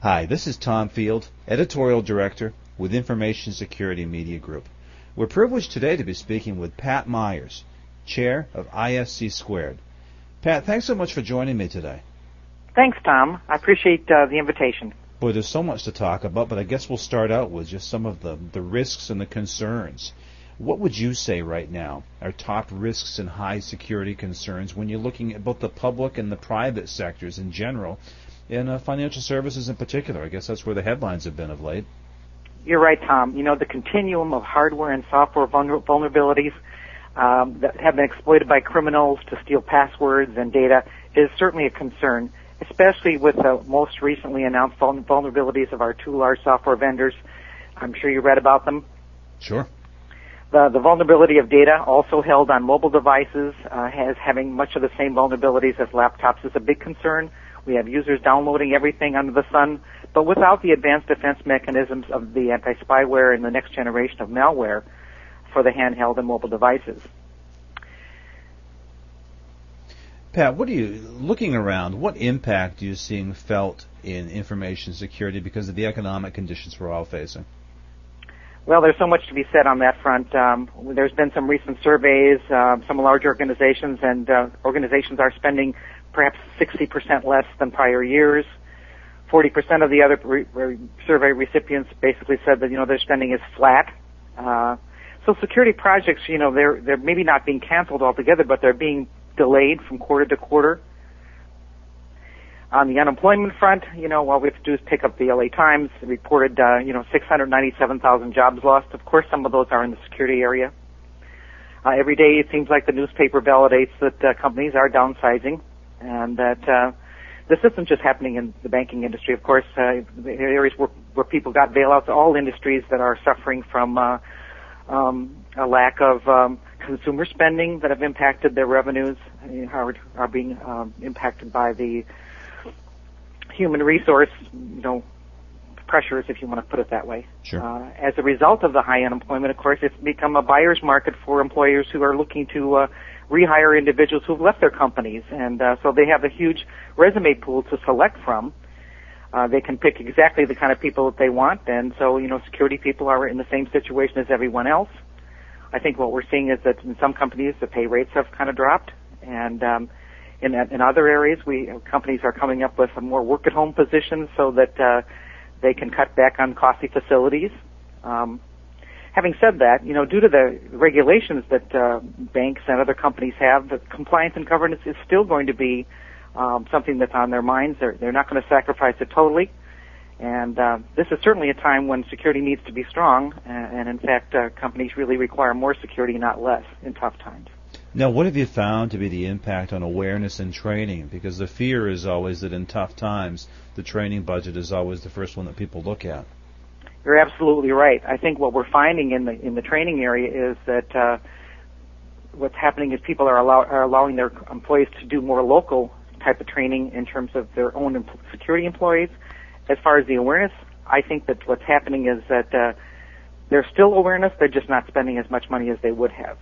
Hi, this is Tom Field, Editorial Director with Information Security Media Group. We're privileged today to be speaking with Pat Myers, Chair of ISC Squared. Pat, thanks so much for joining me today. Thanks, Tom. I appreciate uh, the invitation. Boy, there's so much to talk about, but I guess we'll start out with just some of the, the risks and the concerns. What would you say right now are top risks and high security concerns when you're looking at both the public and the private sectors in general, and uh, financial services in particular? I guess that's where the headlines have been of late. You're right, Tom. You know, the continuum of hardware and software vulnerabilities um, that have been exploited by criminals to steal passwords and data is certainly a concern especially with the most recently announced vulnerabilities of our two large software vendors. I'm sure you read about them. Sure. The, the vulnerability of data also held on mobile devices uh, has having much of the same vulnerabilities as laptops is a big concern. We have users downloading everything under the sun, but without the advanced defense mechanisms of the anti-spyware and the next generation of malware for the handheld and mobile devices. Pat, what are you looking around? What impact are you seeing felt in information security because of the economic conditions we're all facing? Well, there's so much to be said on that front. Um, there's been some recent surveys. Uh, some large organizations and uh, organizations are spending perhaps 60% less than prior years. 40% of the other re- re- survey recipients basically said that you know their spending is flat. Uh, so security projects, you know, they're they're maybe not being canceled altogether, but they're being delayed from quarter to quarter. On the unemployment front, you know, all we have to do is pick up the LA Times. Reported, uh, you know, 697,000 jobs lost. Of course, some of those are in the security area. Uh, every day, it seems like the newspaper validates that uh, companies are downsizing, and that uh, this isn't just happening in the banking industry. Of course, uh, the areas where, where people got bailouts, all industries that are suffering from uh, um, a lack of um, consumer spending that have impacted their revenues are, are being um, impacted by the human resource, you know, pressures, if you want to put it that way. Sure. Uh, as a result of the high unemployment, of course, it's become a buyer's market for employers who are looking to uh, rehire individuals who've left their companies, and uh, so they have a huge resume pool to select from. Uh, they can pick exactly the kind of people that they want, and so you know, security people are in the same situation as everyone else. I think what we're seeing is that in some companies the pay rates have kind of dropped, and um, in in other areas we companies are coming up with more work at home positions so that uh, they can cut back on costly facilities. Um, having said that, you know, due to the regulations that uh, banks and other companies have, the compliance and governance is still going to be um, something that's on their minds. They're they're not going to sacrifice it totally. And uh, this is certainly a time when security needs to be strong, and, and in fact, uh, companies really require more security, not less, in tough times. Now, what have you found to be the impact on awareness and training? Because the fear is always that in tough times, the training budget is always the first one that people look at. You're absolutely right. I think what we're finding in the in the training area is that uh, what's happening is people are, allow, are allowing their employees to do more local type of training in terms of their own security employees as far as the awareness, I think that what's happening is that uh, there's still awareness. They're just not spending as much money as they would have.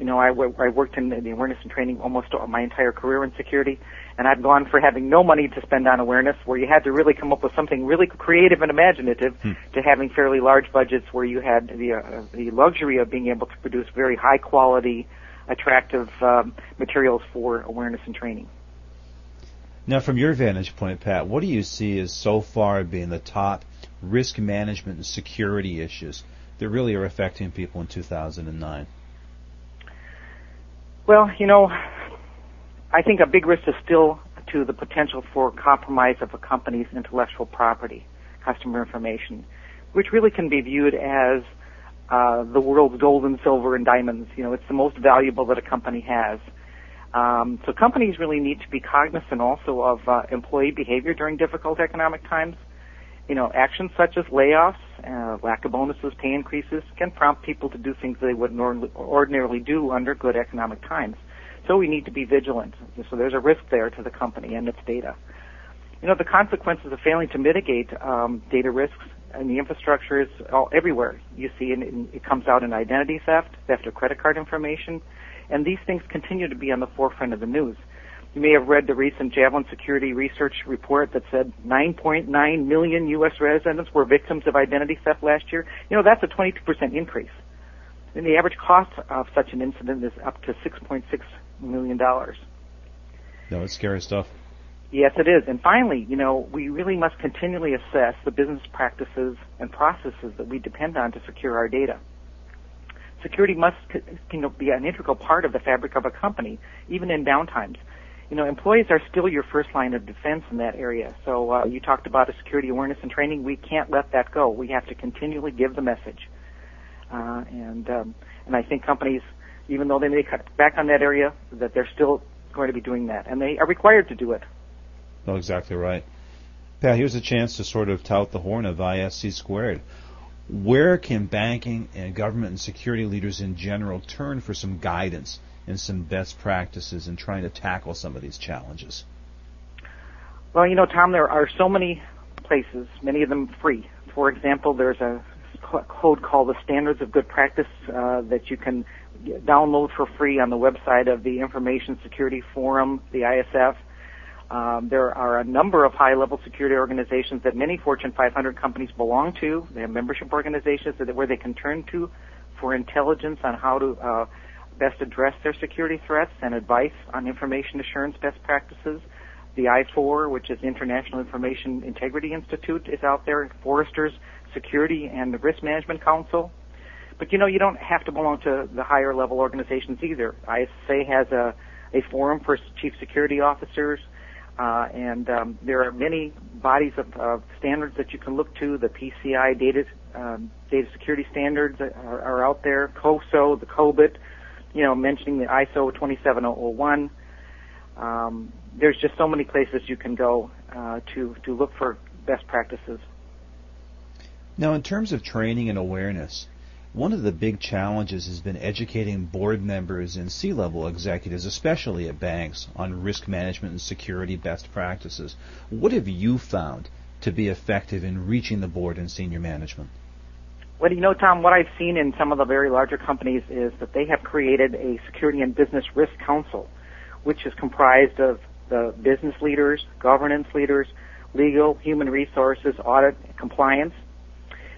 You know, I, w- I worked in the awareness and training almost my entire career in security, and I've gone for having no money to spend on awareness, where you had to really come up with something really creative and imaginative, hmm. to having fairly large budgets, where you had the uh, the luxury of being able to produce very high quality, attractive um, materials for awareness and training. Now, from your vantage point, Pat, what do you see as so far being the top risk management and security issues that really are affecting people in 2009? Well, you know, I think a big risk is still to the potential for compromise of a company's intellectual property, customer information, which really can be viewed as uh, the world's gold and silver and diamonds. You know, it's the most valuable that a company has. Um, so companies really need to be cognizant also of uh, employee behavior during difficult economic times. You know, actions such as layoffs, uh, lack of bonuses, pay increases can prompt people to do things they would ordinarily do under good economic times. So we need to be vigilant. So there's a risk there to the company and its data. You know, the consequences of failing to mitigate um, data risks and the infrastructure is all everywhere. You see, and, it comes out in identity theft, theft of credit card information, and these things continue to be on the forefront of the news. You may have read the recent Javelin Security Research report that said 9.9 million U.S. residents were victims of identity theft last year. You know, that's a 22% increase. And the average cost of such an incident is up to $6.6 million. No, it's scary stuff. Yes, it is. And finally, you know, we really must continually assess the business practices and processes that we depend on to secure our data. Security must you know, be an integral part of the fabric of a company, even in downtimes. You know, employees are still your first line of defense in that area. So uh, you talked about a security awareness and training. We can't let that go. We have to continually give the message. Uh, and um, and I think companies, even though they may cut back on that area, that they're still going to be doing that, and they are required to do it. No, exactly right. Pat, here's a chance to sort of tout the horn of ISC squared. Where can banking and government and security leaders in general turn for some guidance and some best practices in trying to tackle some of these challenges? Well, you know, Tom, there are so many places, many of them free. For example, there's a code called the Standards of Good Practice uh, that you can download for free on the website of the Information Security Forum, the ISF. Um, there are a number of high-level security organizations that many Fortune 500 companies belong to. They have membership organizations that, where they can turn to for intelligence on how to uh, best address their security threats and advice on information assurance best practices. The I4, which is International Information Integrity Institute, is out there. Forrester's Security and the Risk Management Council. But you know, you don't have to belong to the higher level organizations either. ISA has a, a forum for chief security officers. Uh, and um, there are many bodies of, of, standards that you can look to. The PCI data um, data security standards are, are, out there. COSO, the COBIT, you know, mentioning the ISO 27001. Um, there's just so many places you can go uh, to to look for best practices. Now, in terms of training and awareness, one of the big challenges has been educating board members and C-level executives, especially at banks, on risk management and security best practices. What have you found to be effective in reaching the board and senior management? Well, you know, Tom, what I've seen in some of the very larger companies is that they have created a security and business risk council, which is comprised of the business leaders, governance leaders, legal, human resources, audit, compliance,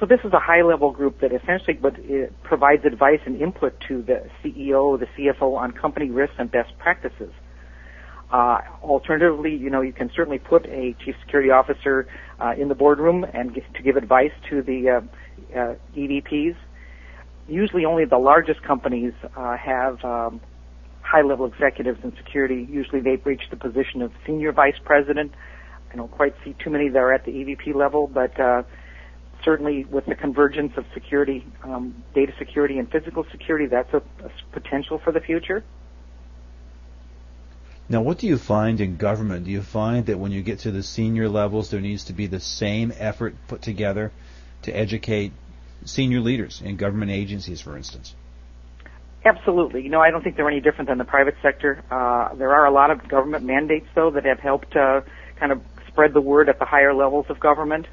so this is a high-level group that essentially but eh, provides advice and input to the CEO, the CFO on company risks and best practices. Uh, alternatively, you know, you can certainly put a chief security officer uh, in the boardroom and get, to give advice to the uh, uh EVPs. Usually, only the largest companies uh, have um, high-level executives in security. Usually, they've reached the position of senior vice president. I don't quite see too many that are at the EVP level, but uh, certainly with the convergence of security, um, data security and physical security, that's a, a, potential for the future. Now, what do you find in government? Do you find that when you get to the senior levels, there needs to be the same effort put together to educate senior leaders in government agencies, for instance? Absolutely. You know, I don't think they're any different than the private sector. Uh, there are a lot of government mandates, though, that have helped uh, kind of spread the word at the higher levels of government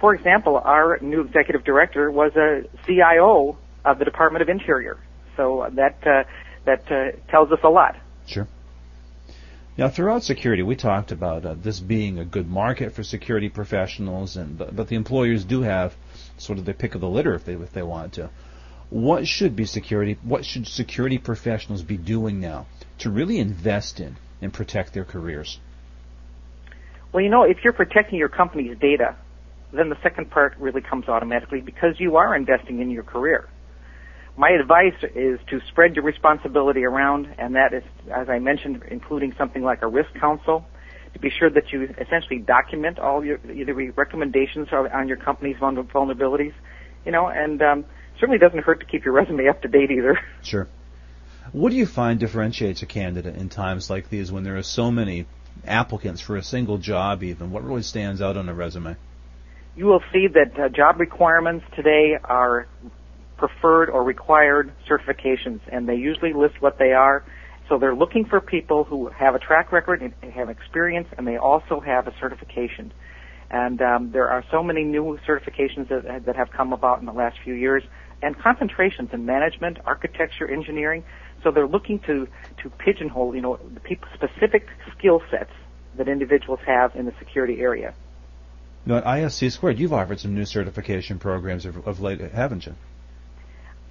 for example, our new executive director was a CIO of the Department of Interior. So that uh, that uh, tells us a lot. Sure. Now, throughout security, we talked about uh, this being a good market for security professionals, and but, but the employers do have sort of the pick of the litter if they if they want to. What should be security? What should security professionals be doing now to really invest in and protect their careers? Well, you know, if you're protecting your company's data, then the second part really comes automatically because you are investing in your career. My advice is to spread your responsibility around, and that is, as I mentioned, including something like a risk council, to be sure that you essentially document all your either recommendations on your company's vulnerabilities, you know, and um, certainly doesn't hurt to keep your resume up to date either. Sure. What do you find differentiates a candidate in times like these when there are so many applicants for a single job even? What really stands out on a resume? you will see that uh, job requirements today are preferred or required certifications, and they usually list what they are. So they're looking for people who have a track record and have experience, and they also have a certification. And um, there are so many new certifications that, that have come about in the last few years, and concentrations in management, architecture, engineering. So they're looking to, to pigeonhole, you know, the specific skill sets that individuals have in the security area. Now, at ISC Squared, you've offered some new certification programs of, of late, haven't you?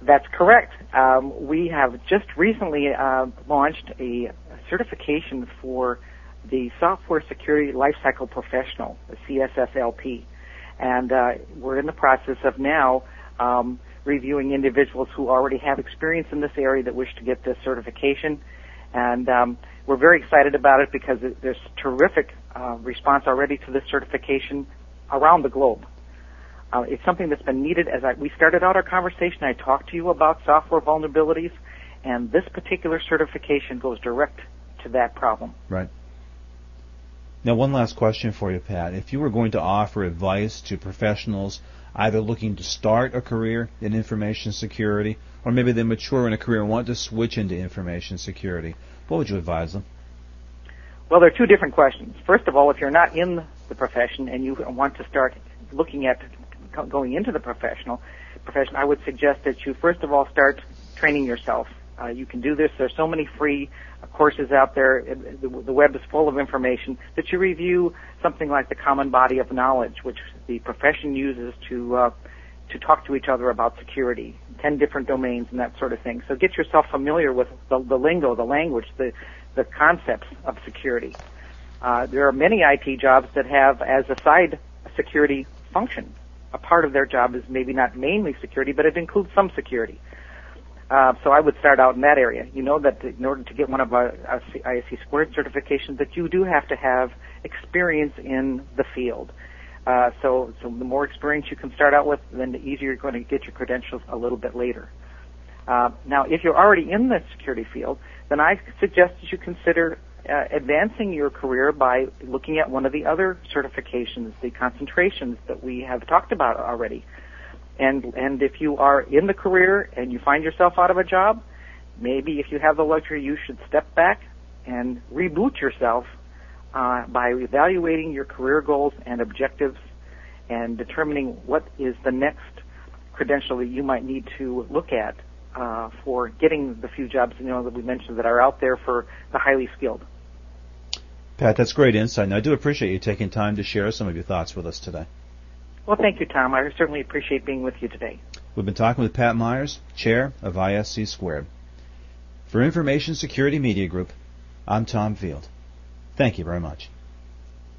That's correct. Um, we have just recently uh, launched a certification for the Software Security Lifecycle Professional, the CSSLP, and uh, we're in the process of now um, reviewing individuals who already have experience in this area that wish to get this certification, and um, we're very excited about it because there's terrific uh, response already to this certification around the globe. Uh, it's something that's been needed as I, we started out our conversation. I talked to you about software vulnerabilities, and this particular certification goes direct to that problem. Right. Now, one last question for you, Pat. If you were going to offer advice to professionals either looking to start a career in information security, or maybe they mature in a career and want to switch into information security, what would you advise them? Well, there are two different questions. First of all, if you're not in the profession and you want to start looking at going into the professional profession, I would suggest that you first of all start training yourself. Uh, you can do this. There's so many free uh, courses out there. The, the web is full of information that you review something like the common body of knowledge, which the profession uses to uh, to talk to each other about security, 10 different domains and that sort of thing. So get yourself familiar with the, the lingo, the language, the, the concepts of security. Uh, there are many IT jobs that have as a side security function. A part of their job is maybe not mainly security, but it includes some security. Uh, so I would start out in that area. You know that in order to get one of our, ISC squared certifications, that you do have to have experience in the field. Uh, so, so the more experience you can start out with, then the easier you're going to get your credentials a little bit later. Uh, now, if you're already in the security field, then I suggest that you consider uh, advancing your career by looking at one of the other certifications, the concentrations that we have talked about already. And and if you are in the career and you find yourself out of a job, maybe if you have the luxury, you should step back and reboot yourself uh, by evaluating your career goals and objectives and determining what is the next credential that you might need to look at uh, for getting the few jobs you know that we mentioned that are out there for the highly skilled. Pat, that's great insight, and I do appreciate you taking time to share some of your thoughts with us today. Well, thank you, Tom. I certainly appreciate being with you today. We've been talking with Pat Myers, Chair of ISC Squared. For Information Security Media Group, I'm Tom Field. Thank you very much.